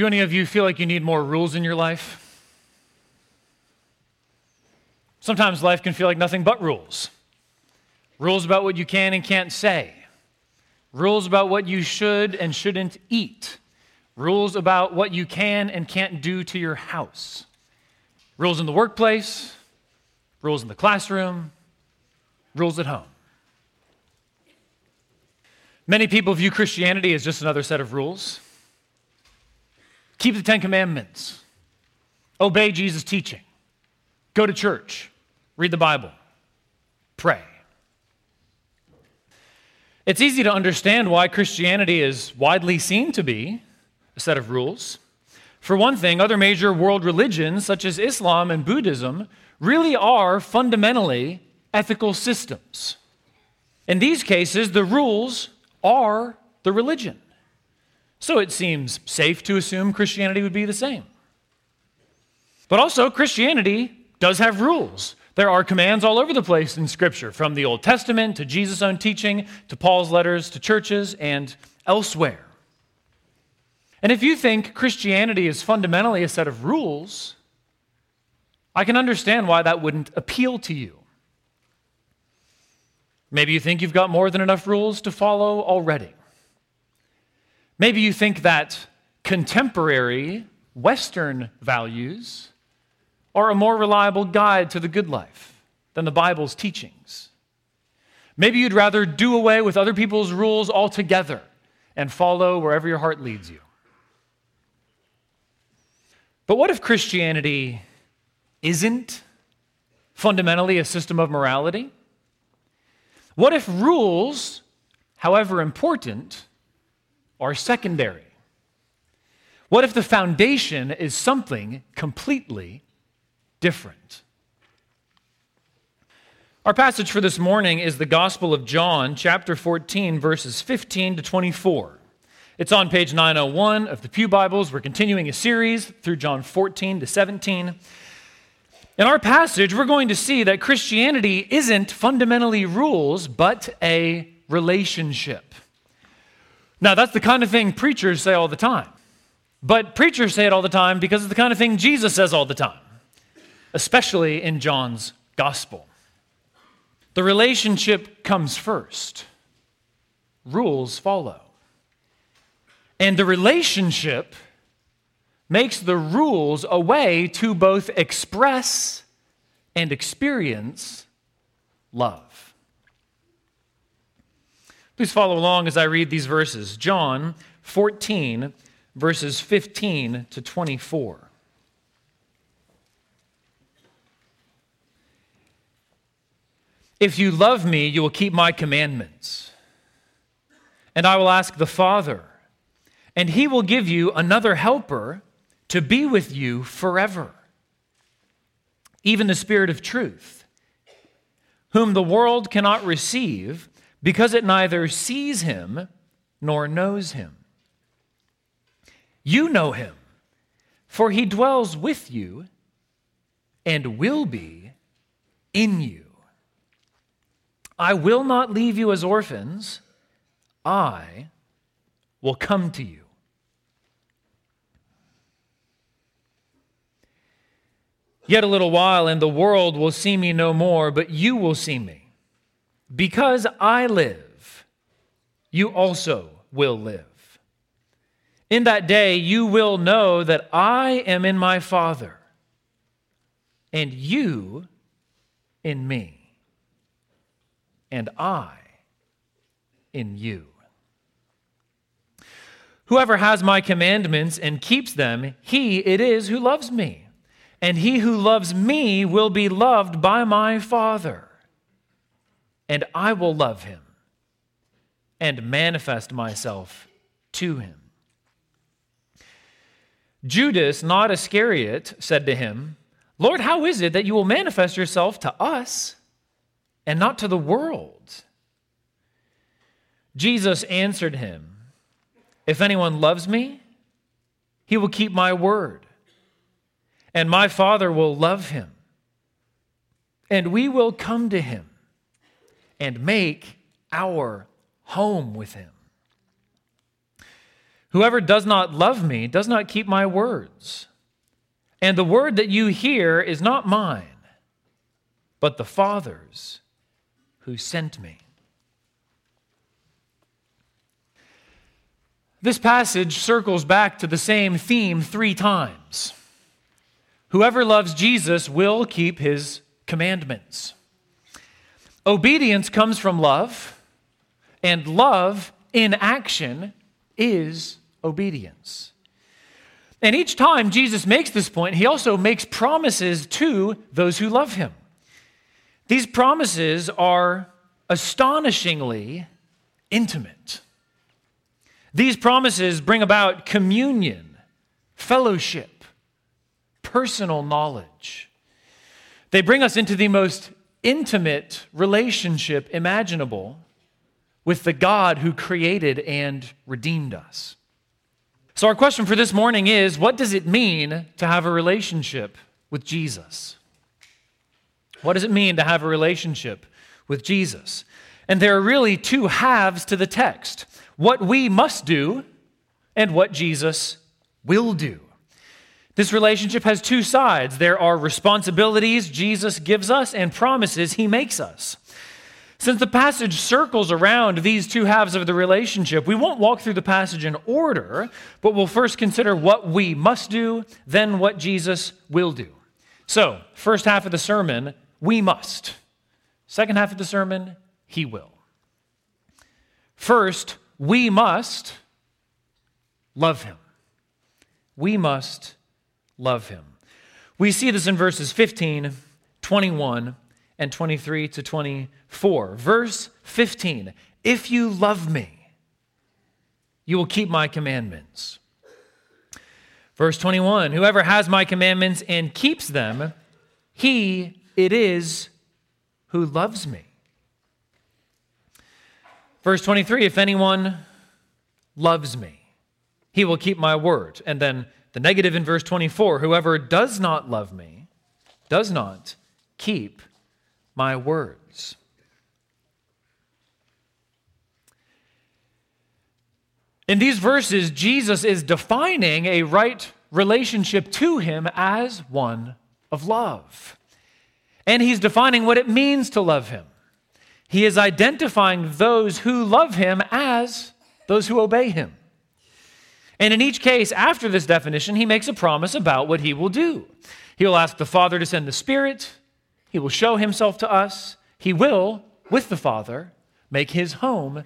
Do any of you feel like you need more rules in your life? Sometimes life can feel like nothing but rules rules about what you can and can't say, rules about what you should and shouldn't eat, rules about what you can and can't do to your house, rules in the workplace, rules in the classroom, rules at home. Many people view Christianity as just another set of rules. Keep the Ten Commandments, obey Jesus' teaching, go to church, read the Bible, pray. It's easy to understand why Christianity is widely seen to be a set of rules. For one thing, other major world religions, such as Islam and Buddhism, really are fundamentally ethical systems. In these cases, the rules are the religion. So it seems safe to assume Christianity would be the same. But also, Christianity does have rules. There are commands all over the place in Scripture, from the Old Testament to Jesus' own teaching to Paul's letters to churches and elsewhere. And if you think Christianity is fundamentally a set of rules, I can understand why that wouldn't appeal to you. Maybe you think you've got more than enough rules to follow already. Maybe you think that contemporary Western values are a more reliable guide to the good life than the Bible's teachings. Maybe you'd rather do away with other people's rules altogether and follow wherever your heart leads you. But what if Christianity isn't fundamentally a system of morality? What if rules, however important, are secondary? What if the foundation is something completely different? Our passage for this morning is the Gospel of John, chapter 14, verses 15 to 24. It's on page 901 of the Pew Bibles. We're continuing a series through John 14 to 17. In our passage, we're going to see that Christianity isn't fundamentally rules, but a relationship. Now, that's the kind of thing preachers say all the time. But preachers say it all the time because it's the kind of thing Jesus says all the time, especially in John's gospel. The relationship comes first, rules follow. And the relationship makes the rules a way to both express and experience love. Please follow along as I read these verses. John 14, verses 15 to 24. If you love me, you will keep my commandments. And I will ask the Father and he will give you another helper to be with you forever. Even the Spirit of truth, whom the world cannot receive because it neither sees him nor knows him. You know him, for he dwells with you and will be in you. I will not leave you as orphans, I will come to you. Yet a little while, and the world will see me no more, but you will see me. Because I live, you also will live. In that day, you will know that I am in my Father, and you in me, and I in you. Whoever has my commandments and keeps them, he it is who loves me. And he who loves me will be loved by my Father. And I will love him and manifest myself to him. Judas, not Iscariot, said to him, Lord, how is it that you will manifest yourself to us and not to the world? Jesus answered him, if anyone loves me, he will keep my word, and my Father will love him, and we will come to him and make our home with him. Whoever does not love me does not keep my words. And the word that you hear is not mine, but the Father's who sent me. This passage circles back to the same theme three times. Whoever loves Jesus will keep his commandments. Obedience comes from love, and love in action is obedience. And each time Jesus makes this point, he also makes promises to those who love him. These promises are astonishingly intimate. These promises bring about communion, fellowship, personal knowledge. They bring us into the most intimate relationship imaginable with the God who created and redeemed us. So, our question for this morning is what does it mean to have a relationship with Jesus? What does it mean to have a relationship with Jesus? And there are really two halves to the text what we must do and what Jesus will do. This relationship has two sides there are responsibilities Jesus gives us and promises he makes us. Since the passage circles around these two halves of the relationship, we won't walk through the passage in order, but we'll first consider what we must do, then what Jesus will do. So, first half of the sermon, we must. Second half of the sermon, he will. First, we must love him. We must love him. We see this in verses 15, 21, and 23 to 24. Verse 15 If you love me, you will keep my commandments. Verse 21 Whoever has my commandments and keeps them, he it is who loves me. Verse 23 If anyone loves me, he will keep my word. And then the negative in verse 24 Whoever does not love me does not keep my words. In these verses, Jesus is defining a right relationship to him as one of love. And he's defining what it means to love him. He is identifying those who love him as those who obey him. And in each case, after this definition, he makes a promise about what he will do. He will ask the Father to send the Spirit, he will show himself to us. He will, with the Father, make his home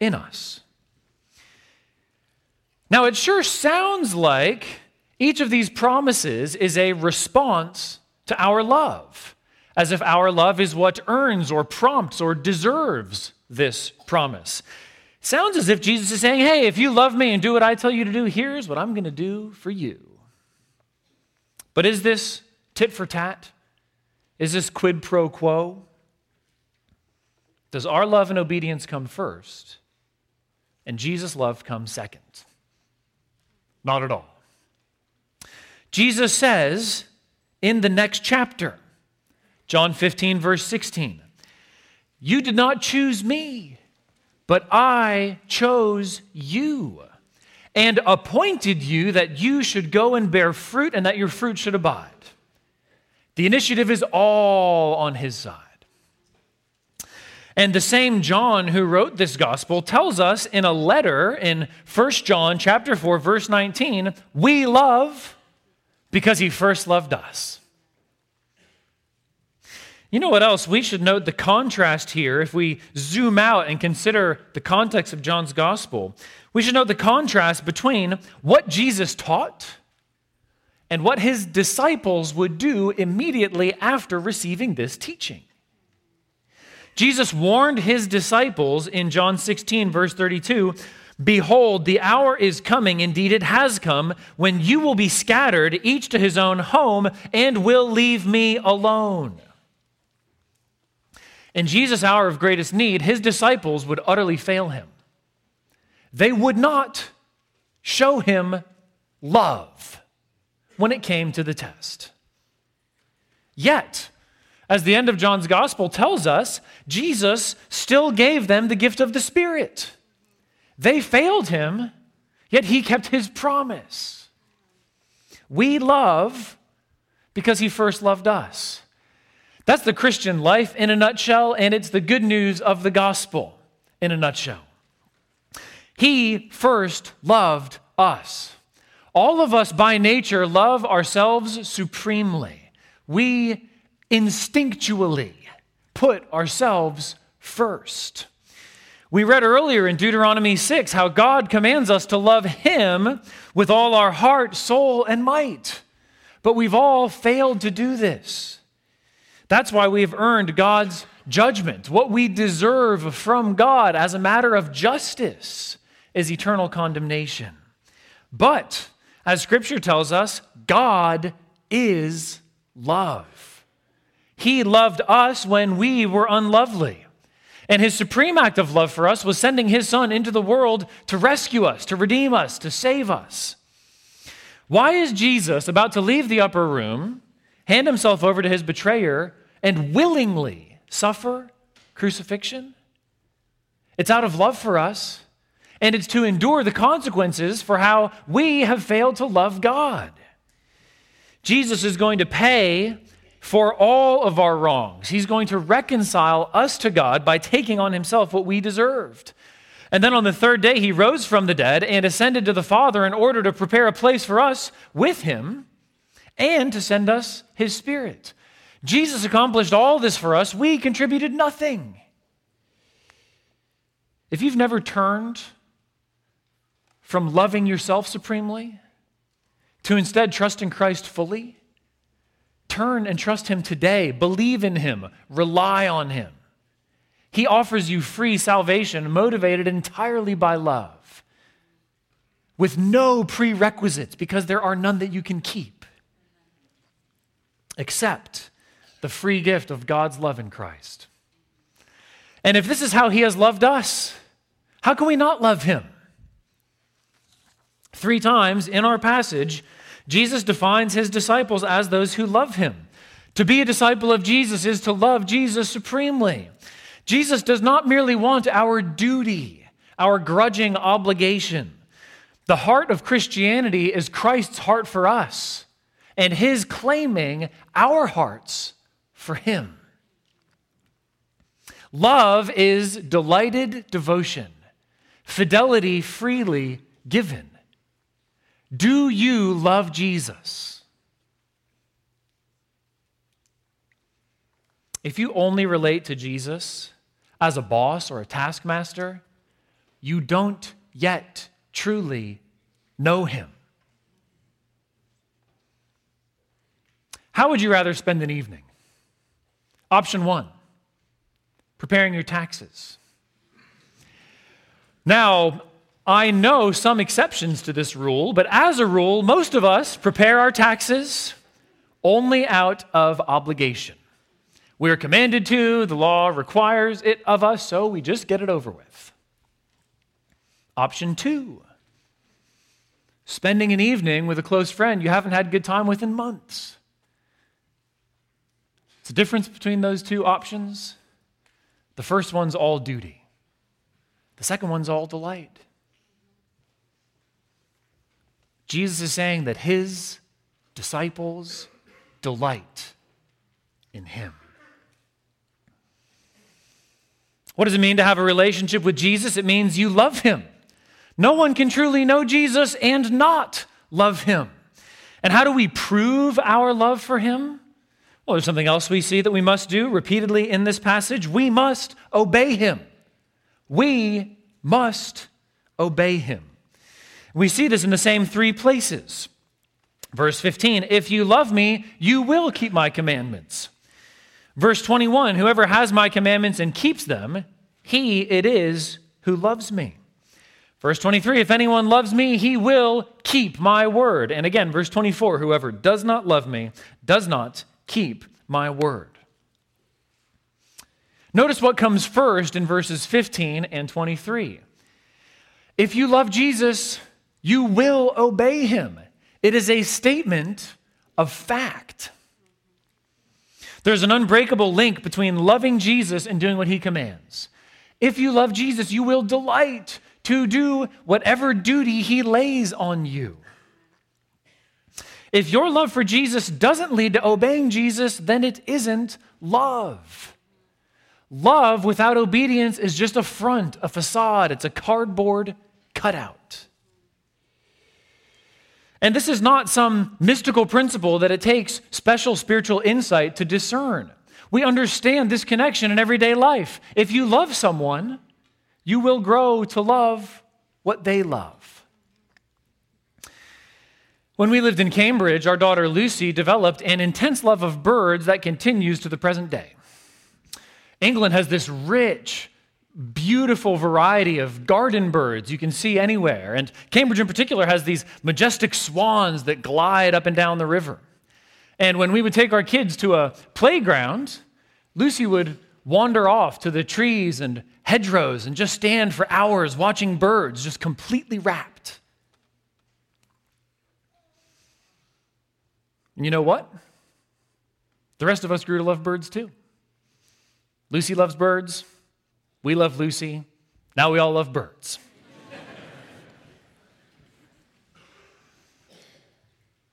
in us. Now, it sure sounds like each of these promises is a response to our love, as if our love is what earns or prompts or deserves this promise. Sounds as if Jesus is saying, Hey, if you love me and do what I tell you to do, here's what I'm going to do for you. But is this tit for tat? Is this quid pro quo? Does our love and obedience come first and Jesus' love come second? Not at all. Jesus says in the next chapter, John 15, verse 16, You did not choose me, but I chose you and appointed you that you should go and bear fruit and that your fruit should abide the initiative is all on his side. And the same John who wrote this gospel tells us in a letter in 1 John chapter 4 verse 19, we love because he first loved us. You know what else? We should note the contrast here if we zoom out and consider the context of John's gospel. We should note the contrast between what Jesus taught and what his disciples would do immediately after receiving this teaching. Jesus warned his disciples in John 16, verse 32 Behold, the hour is coming, indeed it has come, when you will be scattered, each to his own home, and will leave me alone. In Jesus' hour of greatest need, his disciples would utterly fail him. They would not show him love when it came to the test. Yet, as the end of John's gospel tells us, Jesus still gave them the gift of the Spirit. They failed him, yet he kept his promise. We love because he first loved us. That's the Christian life in a nutshell, and it's the good news of the gospel in a nutshell. He first loved us. All of us by nature love ourselves supremely. We instinctually put ourselves first. We read earlier in Deuteronomy 6 how God commands us to love Him with all our heart, soul, and might. But we've all failed to do this. That's why we've earned God's judgment. What we deserve from God as a matter of justice is eternal condemnation. But, as Scripture tells us, God is love. He loved us when we were unlovely. And his supreme act of love for us was sending his son into the world to rescue us, to redeem us, to save us. Why is Jesus about to leave the upper room, hand himself over to his betrayer, and willingly suffer crucifixion? It's out of love for us, and it's to endure the consequences for how we have failed to love God. Jesus is going to pay for all of our wrongs. He's going to reconcile us to God by taking on himself what we deserved. And then on the third day, he rose from the dead and ascended to the Father in order to prepare a place for us with him and to send us his Spirit. Jesus accomplished all this for us. We contributed nothing. If you've never turned from loving yourself supremely to instead trusting Christ fully, Turn and trust Him today. Believe in Him. Rely on Him. He offers you free salvation motivated entirely by love, with no prerequisites, because there are none that you can keep, except the free gift of God's love in Christ. And if this is how He has loved us, how can we not love Him? Three times in our passage, Jesus defines his disciples as those who love him. To be a disciple of Jesus is to love Jesus supremely. Jesus does not merely want our duty, our grudging obligation. The heart of Christianity is Christ's heart for us, and his claiming our hearts for him. Love is delighted devotion, fidelity freely given. Do you love Jesus? If you only relate to Jesus as a boss or a taskmaster, you don't yet truly know him. How would you rather spend an evening? Option one preparing your taxes. Now, I know some exceptions to this rule, but as a rule, most of us prepare our taxes only out of obligation. We're commanded to, the law requires it of us, so we just get it over with. Option two spending an evening with a close friend you haven't had good time with in months. It's the difference between those two options. The first one's all duty, the second one's all delight. Jesus is saying that his disciples delight in him. What does it mean to have a relationship with Jesus? It means you love him. No one can truly know Jesus and not love him. And how do we prove our love for him? Well, there's something else we see that we must do repeatedly in this passage. We must obey him. We must obey him. We see this in the same three places. Verse 15, if you love me, you will keep my commandments. Verse 21, whoever has my commandments and keeps them, he it is who loves me. Verse 23, if anyone loves me, he will keep my word. And again, verse 24, whoever does not love me does not keep my word. Notice what comes first in verses 15 and 23. If you love Jesus, you will obey him. It is a statement of fact. There's an unbreakable link between loving Jesus and doing what he commands. If you love Jesus, you will delight to do whatever duty he lays on you. If your love for Jesus doesn't lead to obeying Jesus, then it isn't love. Love without obedience is just a front, a facade, it's a cardboard cutout. And this is not some mystical principle that it takes special spiritual insight to discern. We understand this connection in everyday life. If you love someone, you will grow to love what they love. When we lived in Cambridge, our daughter Lucy developed an intense love of birds that continues to the present day. England has this rich, beautiful variety of garden birds you can see anywhere. And Cambridge, in particular, has these majestic swans that glide up and down the river. And when we would take our kids to a playground, Lucy would wander off to the trees and hedgerows and just stand for hours watching birds, just completely rapt. And you know what? The rest of us grew to love birds too. Lucy loves birds. We love Lucy. Now we all love birds.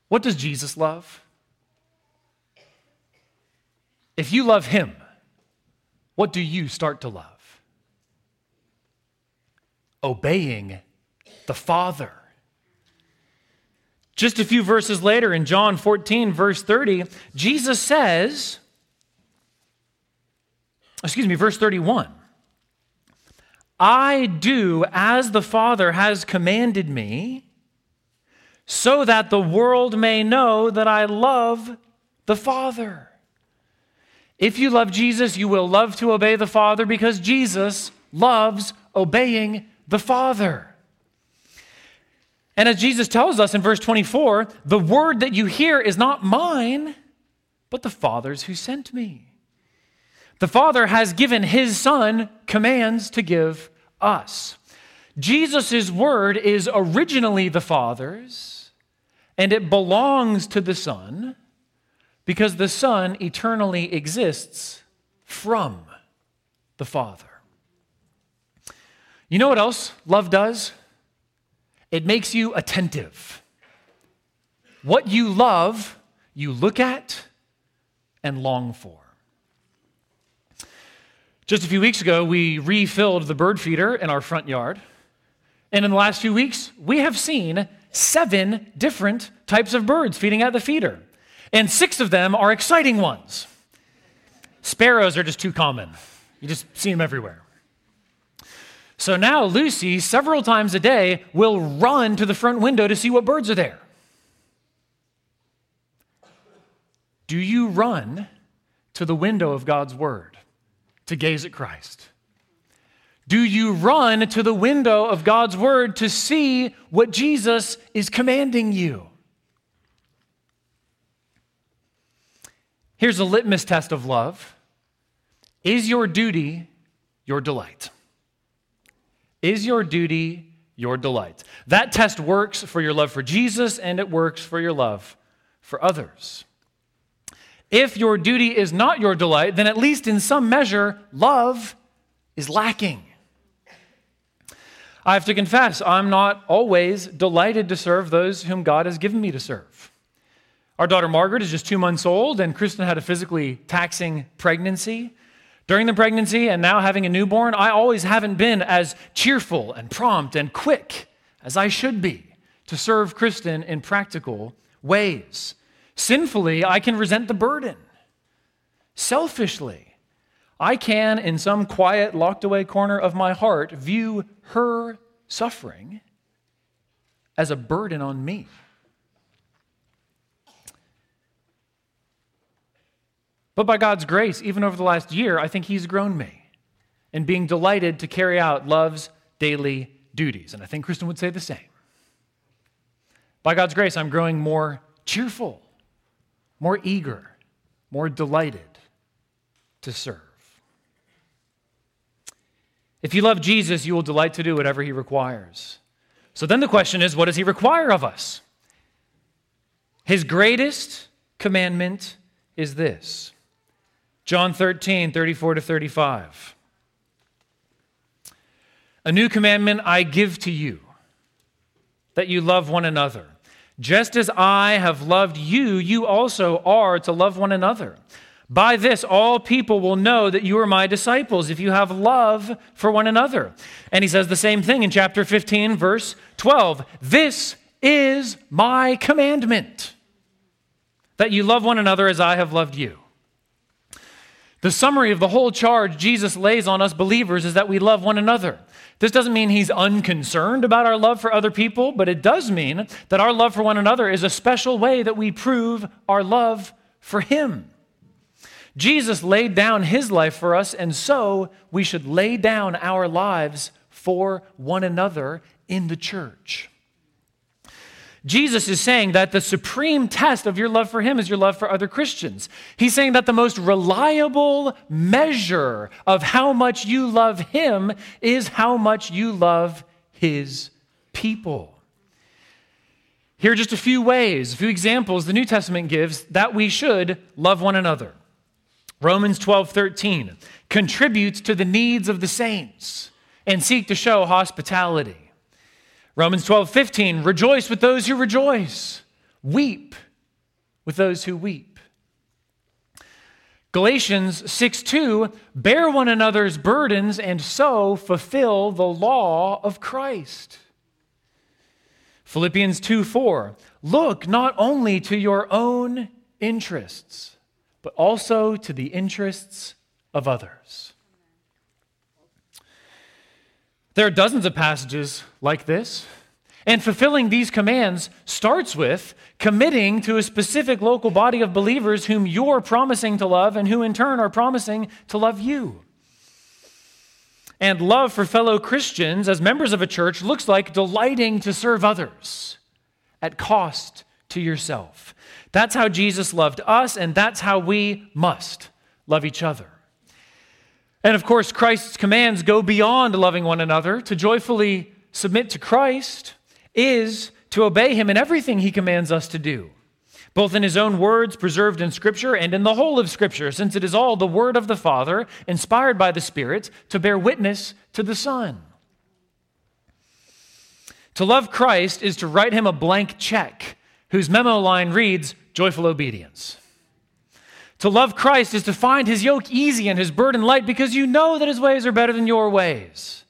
what does Jesus love? If you love him, what do you start to love? Obeying the Father. Just a few verses later in John 14, verse 30, Jesus says, excuse me, verse 31. I do as the Father has commanded me, so that the world may know that I love the Father. If you love Jesus, you will love to obey the Father because Jesus loves obeying the Father. And as Jesus tells us in verse 24, the word that you hear is not mine, but the Father's who sent me. The Father has given his Son commands to give us. Jesus' word is originally the Father's, and it belongs to the Son because the Son eternally exists from the Father. You know what else love does? It makes you attentive. What you love, you look at and long for. Just a few weeks ago, we refilled the bird feeder in our front yard. And in the last few weeks, we have seen seven different types of birds feeding at the feeder. And six of them are exciting ones. Sparrows are just too common, you just see them everywhere. So now Lucy, several times a day, will run to the front window to see what birds are there. Do you run to the window of God's Word? to gaze at Christ? Do you run to the window of God's word to see what Jesus is commanding you? Here's a litmus test of love Is your duty your delight? Is your duty your delight? That test works for your love for Jesus and it works for your love for others. If your duty is not your delight, then at least in some measure, love is lacking. I have to confess, I'm not always delighted to serve those whom God has given me to serve. Our daughter Margaret is just two months old, and Kristen had a physically taxing pregnancy. During the pregnancy and now having a newborn, I always haven't been as cheerful and prompt and quick as I should be to serve Kristen in practical ways. Sinfully, I can resent the burden. Selfishly, I can, in some quiet, locked away corner of my heart, view her suffering as a burden on me. But by God's grace, even over the last year, I think He's grown me in being delighted to carry out love's daily duties. And I think Kristen would say the same. By God's grace, I'm growing more cheerful more eager, more delighted to serve. If you love Jesus, you will delight to do whatever he requires. So then the question is what does he require of us? His greatest commandment is this John 13, 34 to 35. A new commandment I give to you, that you love one another. Just as I have loved you, you also are to love one another. By this, all people will know that you are my disciples if you have love for one another. And he says the same thing in chapter 15, verse 12. This is my commandment that you love one another as I have loved you. The summary of the whole charge Jesus lays on us believers is that we love one another. This doesn't mean he's unconcerned about our love for other people, but it does mean that our love for one another is a special way that we prove our love for him. Jesus laid down his life for us, and so we should lay down our lives for one another in the church. Jesus is saying that the supreme test of your love for him is your love for other Christians. He's saying that the most reliable measure of how much you love him is how much you love his people. Here are just a few ways, a few examples the New Testament gives that we should love one another. Romans 12 13 contributes to the needs of the saints and seek to show hospitality. Romans 12, 15, rejoice with those who rejoice, weep with those who weep. Galatians 6, 2, bear one another's burdens and so fulfill the law of Christ. Philippians 2, 4, look not only to your own interests, but also to the interests of others. There are dozens of passages like this. And fulfilling these commands starts with committing to a specific local body of believers whom you're promising to love and who in turn are promising to love you. And love for fellow Christians as members of a church looks like delighting to serve others at cost to yourself. That's how Jesus loved us, and that's how we must love each other. And of course, Christ's commands go beyond loving one another. To joyfully submit to Christ is to obey him in everything he commands us to do, both in his own words preserved in Scripture and in the whole of Scripture, since it is all the word of the Father, inspired by the Spirit, to bear witness to the Son. To love Christ is to write him a blank check whose memo line reads, Joyful obedience. To love Christ is to find his yoke easy and his burden light because you know that his ways are better than your ways.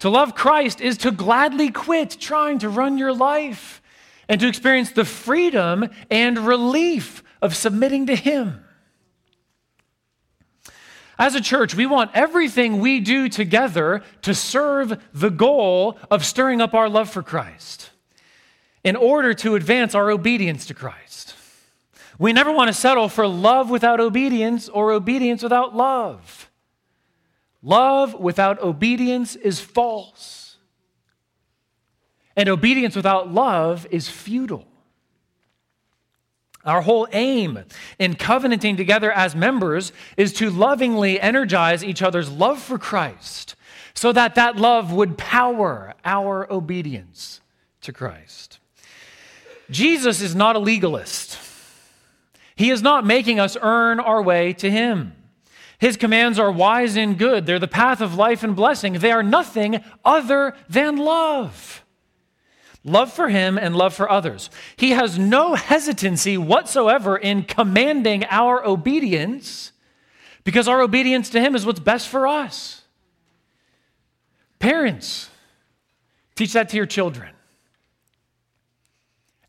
To love Christ is to gladly quit trying to run your life and to experience the freedom and relief of submitting to him. As a church, we want everything we do together to serve the goal of stirring up our love for Christ in order to advance our obedience to Christ. We never want to settle for love without obedience or obedience without love. Love without obedience is false. And obedience without love is futile. Our whole aim in covenanting together as members is to lovingly energize each other's love for Christ so that that love would power our obedience to Christ. Jesus is not a legalist. He is not making us earn our way to Him. His commands are wise and good. They're the path of life and blessing. They are nothing other than love. Love for Him and love for others. He has no hesitancy whatsoever in commanding our obedience because our obedience to Him is what's best for us. Parents, teach that to your children.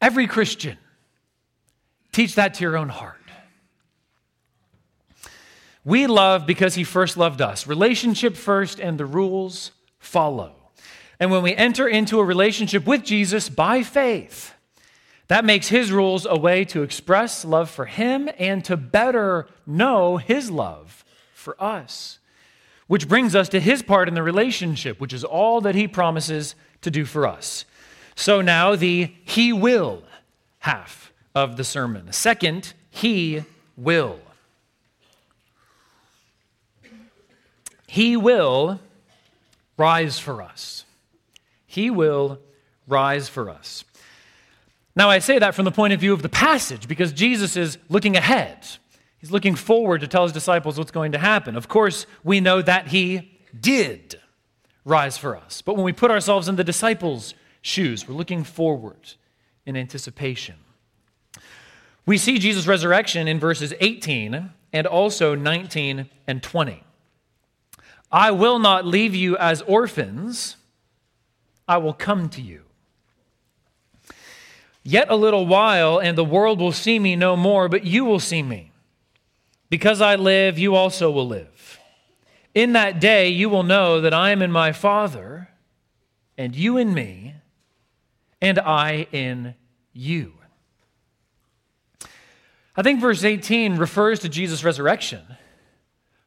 Every Christian Teach that to your own heart. We love because he first loved us. Relationship first, and the rules follow. And when we enter into a relationship with Jesus by faith, that makes his rules a way to express love for him and to better know his love for us. Which brings us to his part in the relationship, which is all that he promises to do for us. So now the he will half of the sermon. Second, He will. He will rise for us. He will rise for us. Now, I say that from the point of view of the passage because Jesus is looking ahead. He's looking forward to tell his disciples what's going to happen. Of course, we know that he did rise for us. But when we put ourselves in the disciples' shoes, we're looking forward in anticipation. We see Jesus' resurrection in verses 18 and also 19 and 20. I will not leave you as orphans, I will come to you. Yet a little while, and the world will see me no more, but you will see me. Because I live, you also will live. In that day, you will know that I am in my Father, and you in me, and I in you. I think verse 18 refers to Jesus' resurrection,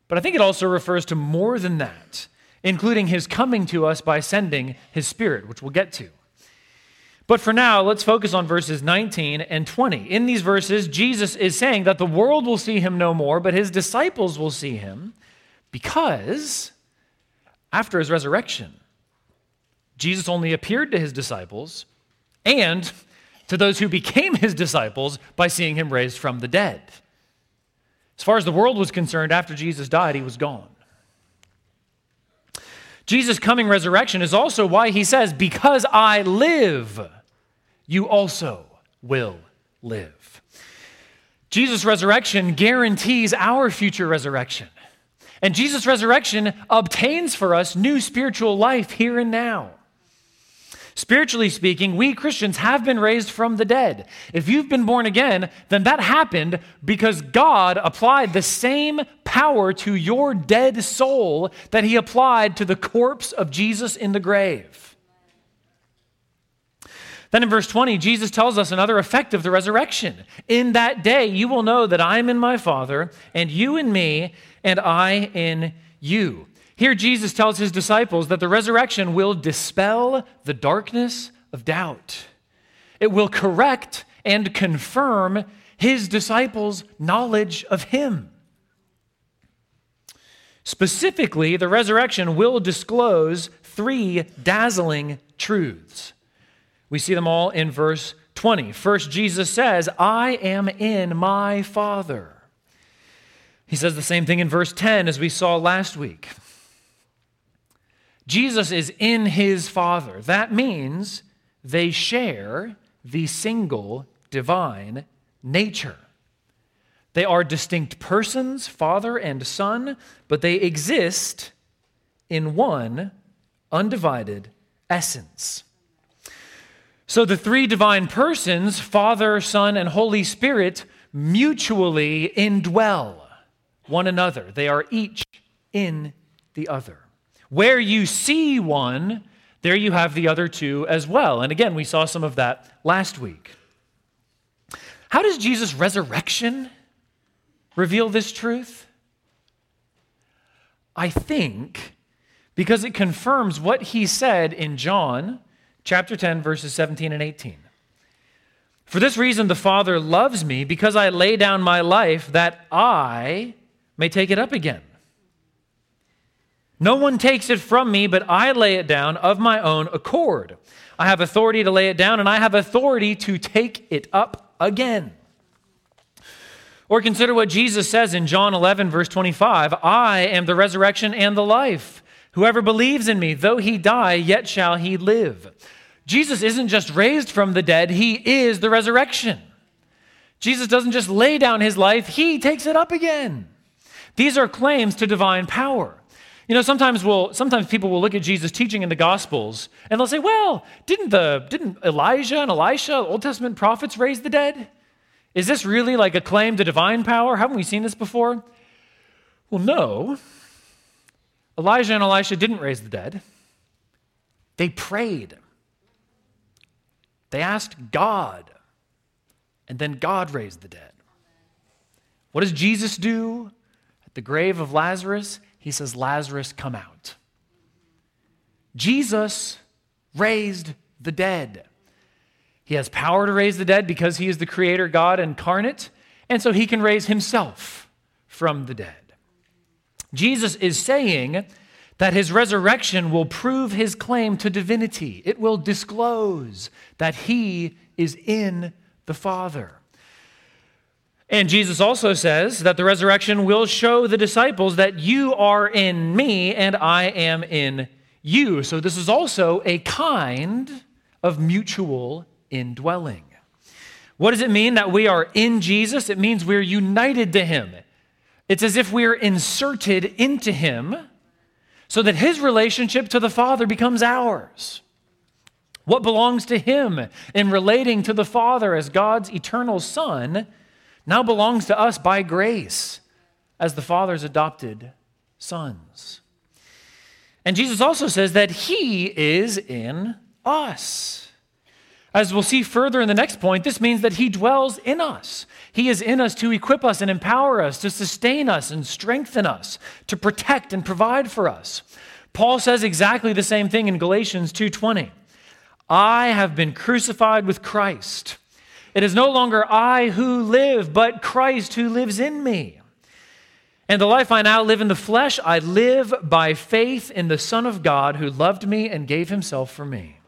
but I think it also refers to more than that, including his coming to us by sending his Spirit, which we'll get to. But for now, let's focus on verses 19 and 20. In these verses, Jesus is saying that the world will see him no more, but his disciples will see him because after his resurrection, Jesus only appeared to his disciples and to those who became his disciples by seeing him raised from the dead. As far as the world was concerned, after Jesus died, he was gone. Jesus' coming resurrection is also why he says, Because I live, you also will live. Jesus' resurrection guarantees our future resurrection. And Jesus' resurrection obtains for us new spiritual life here and now. Spiritually speaking, we Christians have been raised from the dead. If you've been born again, then that happened because God applied the same power to your dead soul that he applied to the corpse of Jesus in the grave. Then in verse 20, Jesus tells us another effect of the resurrection. In that day, you will know that I am in my Father, and you in me, and I in you. Here, Jesus tells his disciples that the resurrection will dispel the darkness of doubt. It will correct and confirm his disciples' knowledge of him. Specifically, the resurrection will disclose three dazzling truths. We see them all in verse 20. First, Jesus says, I am in my Father. He says the same thing in verse 10 as we saw last week. Jesus is in his Father. That means they share the single divine nature. They are distinct persons, Father and Son, but they exist in one undivided essence. So the three divine persons, Father, Son, and Holy Spirit, mutually indwell one another. They are each in the other. Where you see one, there you have the other two as well. And again, we saw some of that last week. How does Jesus' resurrection reveal this truth? I think because it confirms what he said in John chapter 10, verses 17 and 18. For this reason, the Father loves me because I lay down my life that I may take it up again. No one takes it from me, but I lay it down of my own accord. I have authority to lay it down, and I have authority to take it up again. Or consider what Jesus says in John 11, verse 25 I am the resurrection and the life. Whoever believes in me, though he die, yet shall he live. Jesus isn't just raised from the dead, he is the resurrection. Jesus doesn't just lay down his life, he takes it up again. These are claims to divine power. You know, sometimes we'll, sometimes people will look at Jesus' teaching in the Gospels and they'll say, well, didn't, the, didn't Elijah and Elisha, Old Testament prophets, raise the dead? Is this really like a claim to divine power? Haven't we seen this before? Well, no. Elijah and Elisha didn't raise the dead, they prayed. They asked God, and then God raised the dead. What does Jesus do at the grave of Lazarus? He says, Lazarus, come out. Jesus raised the dead. He has power to raise the dead because he is the creator God incarnate, and so he can raise himself from the dead. Jesus is saying that his resurrection will prove his claim to divinity. It will disclose that he is in the Father. And Jesus also says that the resurrection will show the disciples that you are in me and I am in you. So this is also a kind of mutual indwelling. What does it mean that we are in Jesus? It means we're united to him. It's as if we're inserted into him so that his relationship to the Father becomes ours. What belongs to him in relating to the Father as God's eternal Son now belongs to us by grace as the Father's adopted sons. And Jesus also says that he is in us. As we'll see further in the next point, this means that he dwells in us. He is in us to equip us and empower us, to sustain us and strengthen us, to protect and provide for us. Paul says exactly the same thing in Galatians 2:20. I have been crucified with Christ. It is no longer I who live, but Christ who lives in me. And the life I now live in the flesh, I live by faith in the Son of God who loved me and gave himself for me.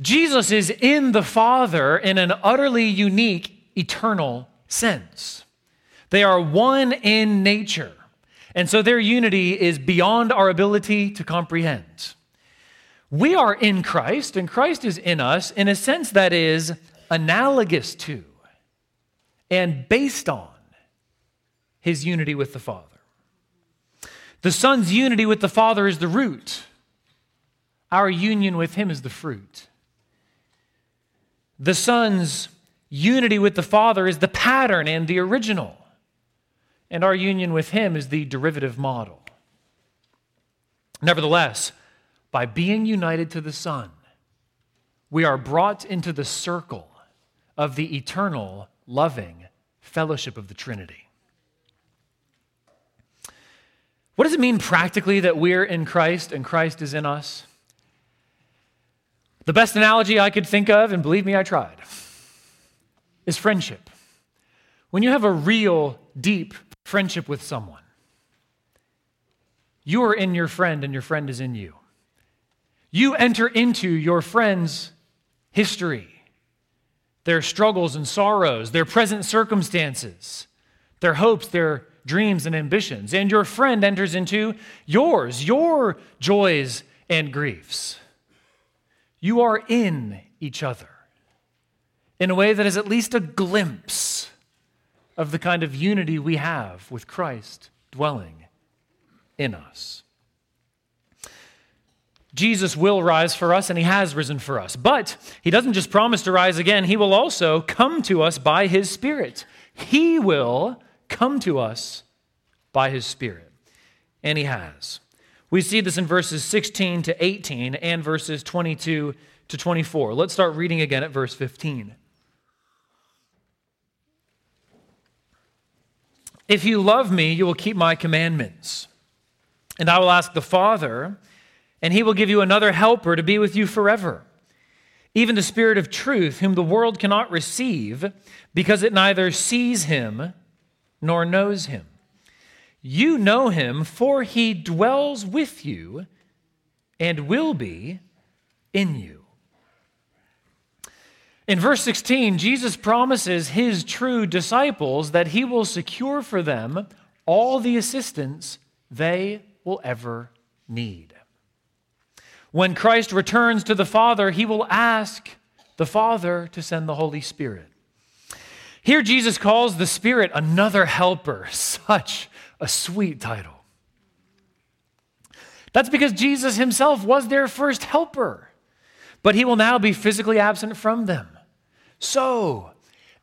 Jesus is in the Father in an utterly unique, eternal sense. They are one in nature, and so their unity is beyond our ability to comprehend. We are in Christ, and Christ is in us in a sense that is analogous to and based on his unity with the Father. The Son's unity with the Father is the root, our union with him is the fruit. The Son's unity with the Father is the pattern and the original, and our union with him is the derivative model. Nevertheless, by being united to the Son, we are brought into the circle of the eternal, loving fellowship of the Trinity. What does it mean practically that we're in Christ and Christ is in us? The best analogy I could think of, and believe me, I tried, is friendship. When you have a real, deep friendship with someone, you are in your friend and your friend is in you. You enter into your friend's history, their struggles and sorrows, their present circumstances, their hopes, their dreams and ambitions. And your friend enters into yours, your joys and griefs. You are in each other in a way that is at least a glimpse of the kind of unity we have with Christ dwelling in us. Jesus will rise for us, and he has risen for us. But he doesn't just promise to rise again, he will also come to us by his Spirit. He will come to us by his Spirit. And he has. We see this in verses 16 to 18 and verses 22 to 24. Let's start reading again at verse 15. If you love me, you will keep my commandments. And I will ask the Father and he will give you another helper to be with you forever, even the Spirit of truth, whom the world cannot receive because it neither sees him nor knows him. You know him, for he dwells with you and will be in you. In verse 16, Jesus promises his true disciples that he will secure for them all the assistance they will ever need. When Christ returns to the Father, he will ask the Father to send the Holy Spirit. Here, Jesus calls the Spirit another helper. Such a sweet title. That's because Jesus himself was their first helper, but he will now be physically absent from them. So,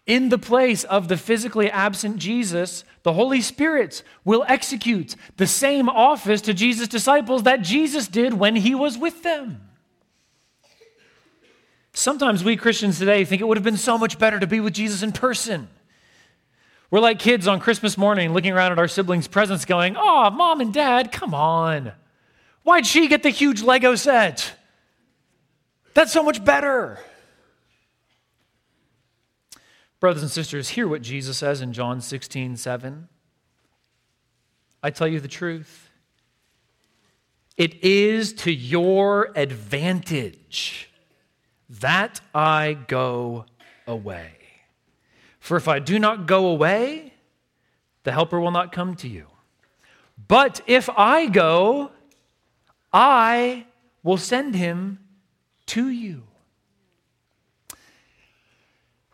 in the place of the physically absent Jesus, the Holy Spirit will execute the same office to Jesus' disciples that Jesus did when he was with them. Sometimes we Christians today think it would have been so much better to be with Jesus in person. We're like kids on Christmas morning looking around at our siblings' presents going, Oh, mom and dad, come on. Why'd she get the huge Lego set? That's so much better. Brothers and sisters, hear what Jesus says in John 16, 7. I tell you the truth. It is to your advantage that I go away. For if I do not go away, the Helper will not come to you. But if I go, I will send him to you.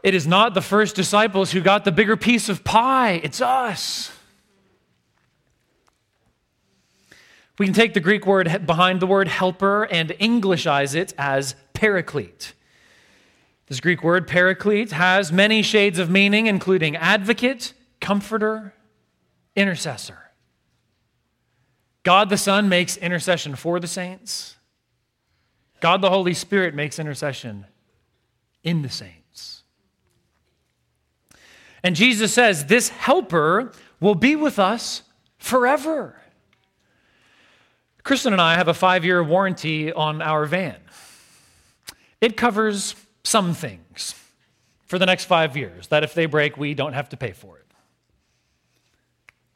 It is not the first disciples who got the bigger piece of pie, it's us. We can take the Greek word behind the word helper and Englishize it as paraclete. This Greek word paraclete has many shades of meaning, including advocate, comforter, intercessor. God the Son makes intercession for the saints. God the Holy Spirit makes intercession in the saints. And Jesus says, This helper will be with us forever. Kristen and I have a five year warranty on our van. It covers some things for the next five years, that if they break, we don't have to pay for it.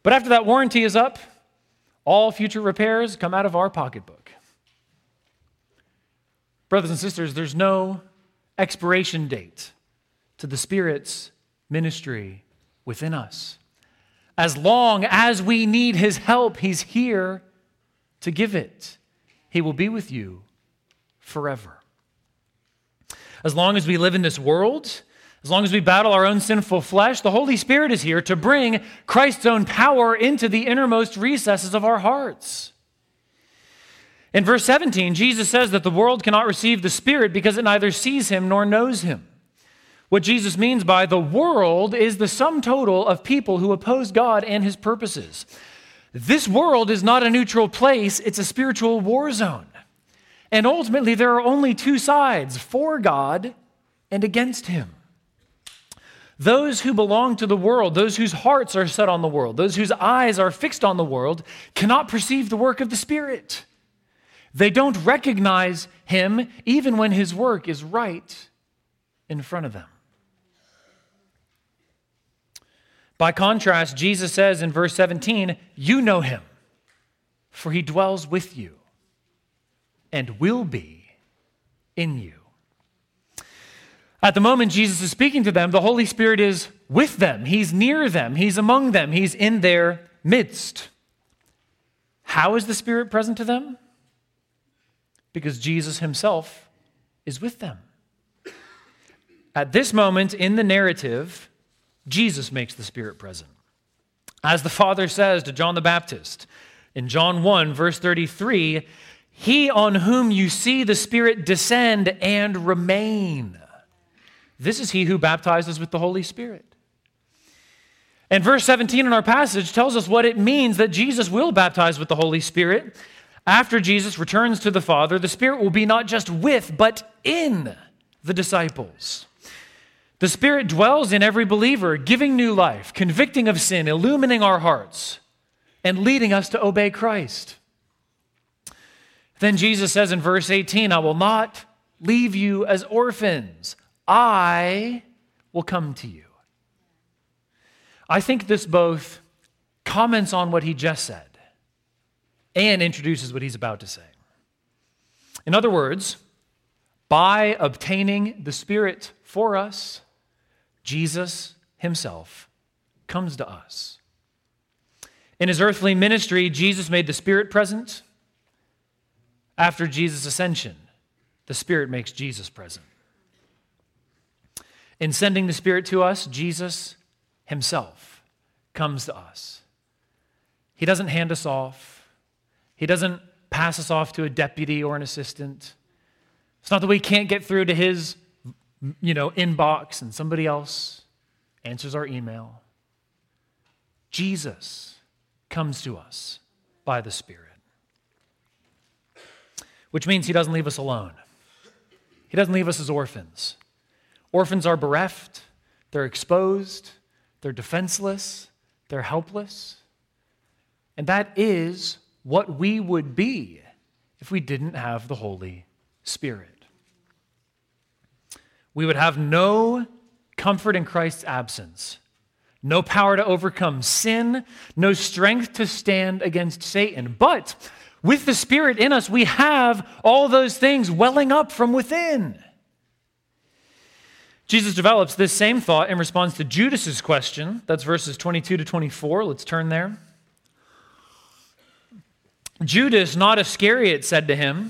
But after that warranty is up, all future repairs come out of our pocketbook. Brothers and sisters, there's no expiration date to the Spirit's ministry within us. As long as we need His help, He's here to give it. He will be with you forever. As long as we live in this world, as long as we battle our own sinful flesh, the Holy Spirit is here to bring Christ's own power into the innermost recesses of our hearts. In verse 17, Jesus says that the world cannot receive the Spirit because it neither sees him nor knows him. What Jesus means by the world is the sum total of people who oppose God and his purposes. This world is not a neutral place, it's a spiritual war zone. And ultimately, there are only two sides for God and against him. Those who belong to the world, those whose hearts are set on the world, those whose eyes are fixed on the world, cannot perceive the work of the Spirit. They don't recognize Him even when His work is right in front of them. By contrast, Jesus says in verse 17, You know Him, for He dwells with you and will be in you. At the moment Jesus is speaking to them, the Holy Spirit is with them. He's near them. He's among them. He's in their midst. How is the Spirit present to them? Because Jesus himself is with them. At this moment in the narrative, Jesus makes the Spirit present. As the Father says to John the Baptist in John 1, verse 33, He on whom you see the Spirit descend and remain this is he who baptizes with the Holy Spirit. And verse 17 in our passage tells us what it means that Jesus will baptize with the Holy Spirit. After Jesus returns to the Father, the Spirit will be not just with, but in the disciples. The Spirit dwells in every believer, giving new life, convicting of sin, illumining our hearts, and leading us to obey Christ. Then Jesus says in verse 18, I will not leave you as orphans. I will come to you. I think this both comments on what he just said and introduces what he's about to say. In other words, by obtaining the Spirit for us, Jesus himself comes to us. In his earthly ministry, Jesus made the Spirit present. After Jesus' ascension, the Spirit makes Jesus present. In sending the Spirit to us, Jesus himself comes to us. He doesn't hand us off, He doesn't pass us off to a deputy or an assistant. It's not that we can't get through to His you know, inbox and somebody else answers our email. Jesus comes to us by the Spirit, which means He doesn't leave us alone. He doesn't leave us as orphans. Orphans are bereft, they're exposed, they're defenseless, they're helpless. And that is what we would be if we didn't have the Holy Spirit. We would have no comfort in Christ's absence, no power to overcome sin, no strength to stand against Satan. But with the Spirit in us, we have all those things welling up from within. Jesus develops this same thought in response to Judas's question. That's verses 22 to 24. Let's turn there. Judas, not Iscariot, said to him,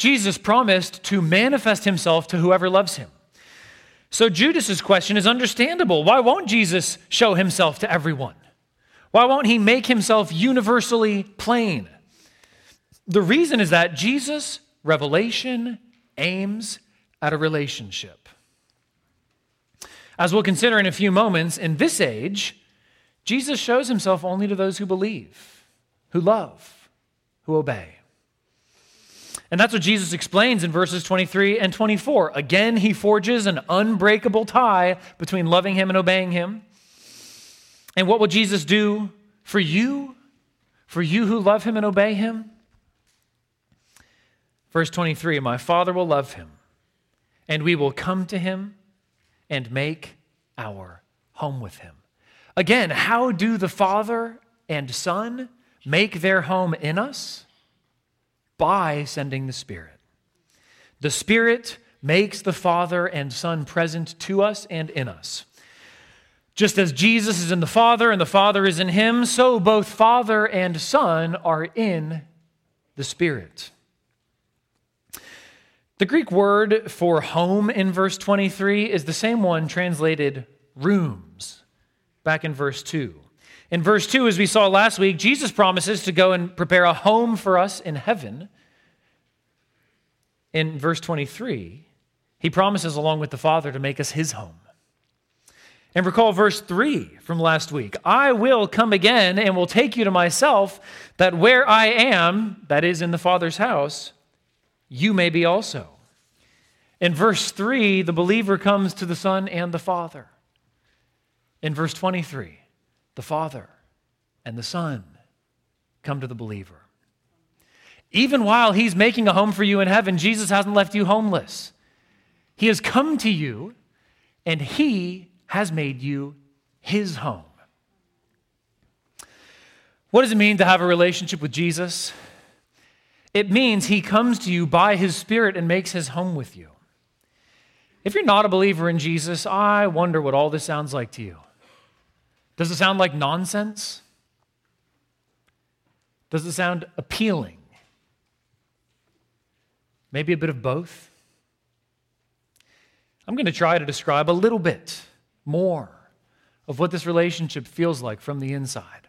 Jesus promised to manifest himself to whoever loves him. So Judas's question is understandable. Why won't Jesus show himself to everyone? Why won't he make himself universally plain? The reason is that Jesus' revelation aims at a relationship. As we'll consider in a few moments, in this age, Jesus shows himself only to those who believe, who love, who obey. And that's what Jesus explains in verses 23 and 24. Again, he forges an unbreakable tie between loving him and obeying him. And what will Jesus do for you? For you who love him and obey him? Verse 23 My Father will love him, and we will come to him and make our home with him. Again, how do the Father and Son make their home in us by sending the Spirit. The Spirit makes the Father and Son present to us and in us. Just as Jesus is in the Father and the Father is in him, so both Father and Son are in the Spirit. The Greek word for home in verse 23 is the same one translated rooms back in verse 2. In verse 2, as we saw last week, Jesus promises to go and prepare a home for us in heaven. In verse 23, he promises, along with the Father, to make us his home. And recall verse 3 from last week I will come again and will take you to myself, that where I am, that is in the Father's house, you may be also. In verse 3, the believer comes to the Son and the Father. In verse 23, the Father and the Son come to the believer. Even while He's making a home for you in heaven, Jesus hasn't left you homeless. He has come to you and He has made you His home. What does it mean to have a relationship with Jesus? It means He comes to you by His Spirit and makes His home with you. If you're not a believer in Jesus, I wonder what all this sounds like to you. Does it sound like nonsense? Does it sound appealing? Maybe a bit of both? I'm going to try to describe a little bit more of what this relationship feels like from the inside.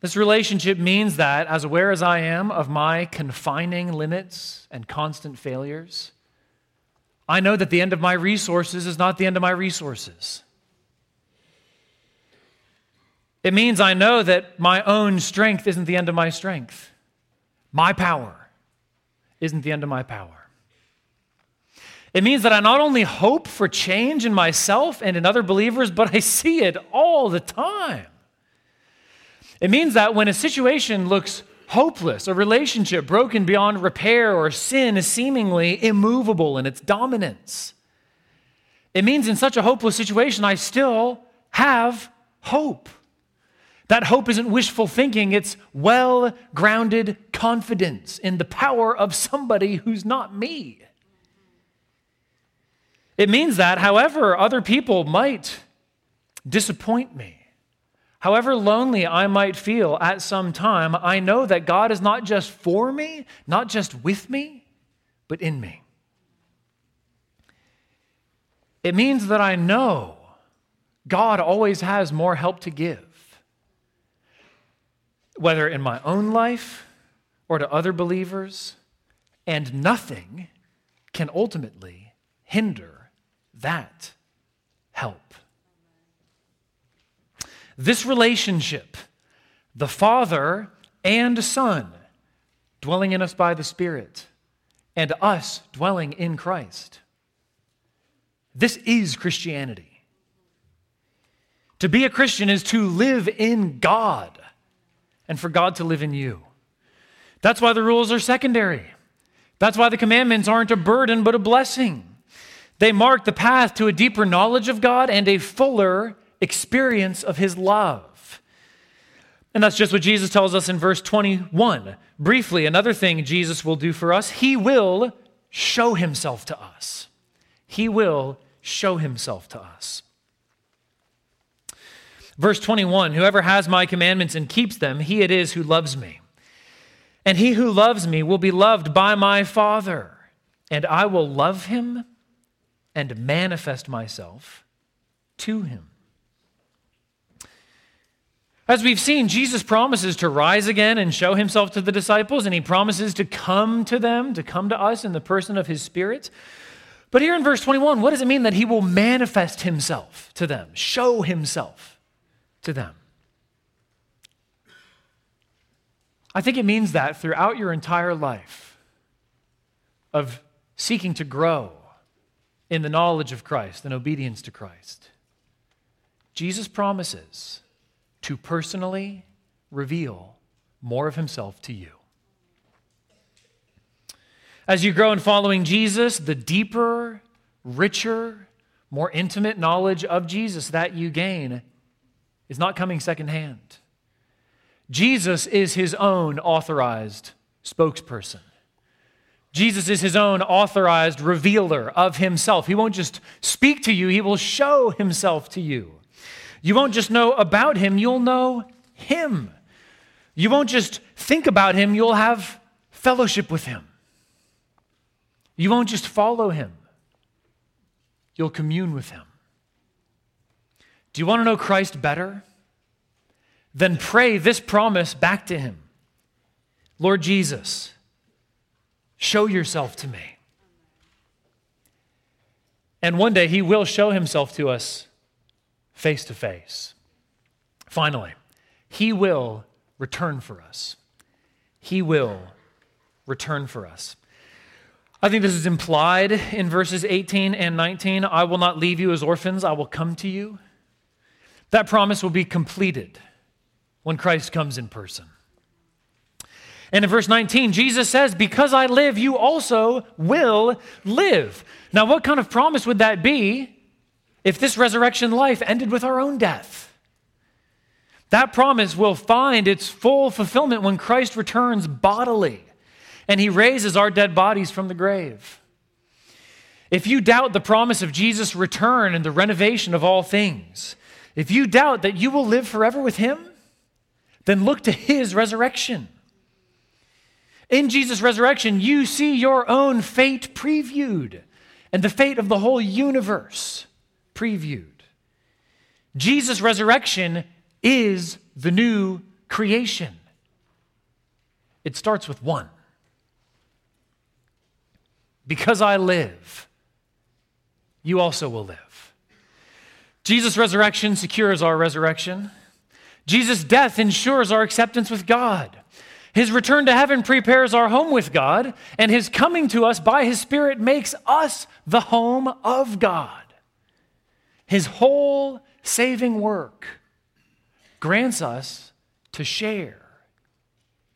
This relationship means that, as aware as I am of my confining limits and constant failures, I know that the end of my resources is not the end of my resources. It means I know that my own strength isn't the end of my strength. My power isn't the end of my power. It means that I not only hope for change in myself and in other believers, but I see it all the time. It means that when a situation looks hopeless, a relationship broken beyond repair, or sin is seemingly immovable in its dominance, it means in such a hopeless situation, I still have hope. That hope isn't wishful thinking, it's well grounded confidence in the power of somebody who's not me. It means that, however, other people might disappoint me, however lonely I might feel at some time, I know that God is not just for me, not just with me, but in me. It means that I know God always has more help to give whether in my own life or to other believers, and nothing can ultimately hinder that help. This relationship, the Father and Son dwelling in us by the Spirit, and us dwelling in Christ. This is Christianity. To be a Christian is to live in God and for God to live in you. That's why the rules are secondary. That's why the commandments aren't a burden, but a blessing. They mark the path to a deeper knowledge of God and a fuller experience of His love. And that's just what Jesus tells us in verse 21. Briefly, another thing Jesus will do for us, He will show Himself to us. He will show Himself to us. Verse 21 Whoever has my commandments and keeps them, he it is who loves me. And he who loves me will be loved by my Father, and I will love him and manifest myself to him. As we've seen, Jesus promises to rise again and show himself to the disciples, and he promises to come to them, to come to us in the person of his Spirit. But here in verse 21, what does it mean that he will manifest himself to them, show himself to them? I think it means that throughout your entire life of seeking to grow in the knowledge of Christ and obedience to Christ, Jesus promises to personally reveal more of himself to you. As you grow in following Jesus, the deeper, richer, more intimate knowledge of Jesus that you gain is not coming secondhand. Jesus is his own authorized spokesperson. Jesus is his own authorized revealer of himself. He won't just speak to you, he will show himself to you. You won't just know about him, you'll know him. You won't just think about him, you'll have fellowship with him. You won't just follow him, you'll commune with him. Do you want to know Christ better? then pray this promise back to him Lord Jesus, show yourself to me. And one day he will show himself to us face to face. Finally, he will return for us. He will return for us. I think this is implied in verses 18 and 19. I will not leave you as orphans, I will come to you. That promise will be completed when Christ comes in person. And in verse 19, Jesus says, Because I live, you also will live. Now, what kind of promise would that be if this resurrection life ended with our own death? That promise will find its full fulfillment when Christ returns bodily and he raises our dead bodies from the grave. If you doubt the promise of Jesus' return and the renovation of all things, if you doubt that you will live forever with him, then look to his resurrection. In Jesus' resurrection, you see your own fate previewed and the fate of the whole universe previewed. Jesus' resurrection is the new creation. It starts with one. Because I live, you also will live. Jesus' resurrection secures our resurrection. Jesus' death ensures our acceptance with God. His return to heaven prepares our home with God, and his coming to us by his Spirit makes us the home of God. His whole saving work grants us to share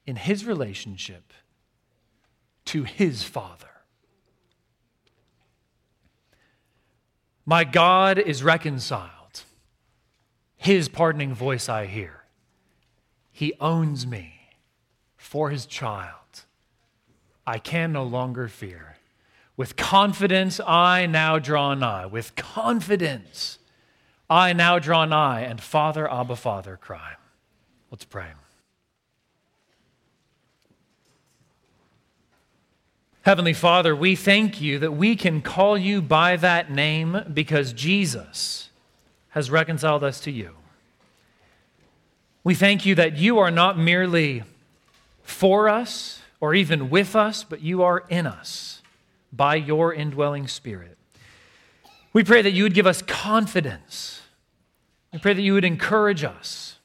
in his relationship to his Father. My God is reconciled his pardoning voice I hear. He owns me for his child. I can no longer fear. With confidence, I now draw nigh. With confidence, I now draw nigh, and Father, Abba, Father, cry. Let's pray. Heavenly Father, we thank you that we can call you by that name because Jesus has reconciled us to you. We thank you that you are not merely for us or even with us, but you are in us by your indwelling spirit. We pray that you would give us confidence. We pray that you would encourage us.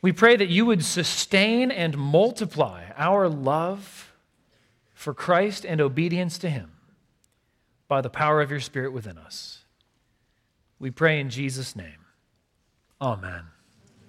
We pray that you would sustain and multiply our love for Christ and obedience to him by the power of your spirit within us. We pray in Jesus' name. Amen.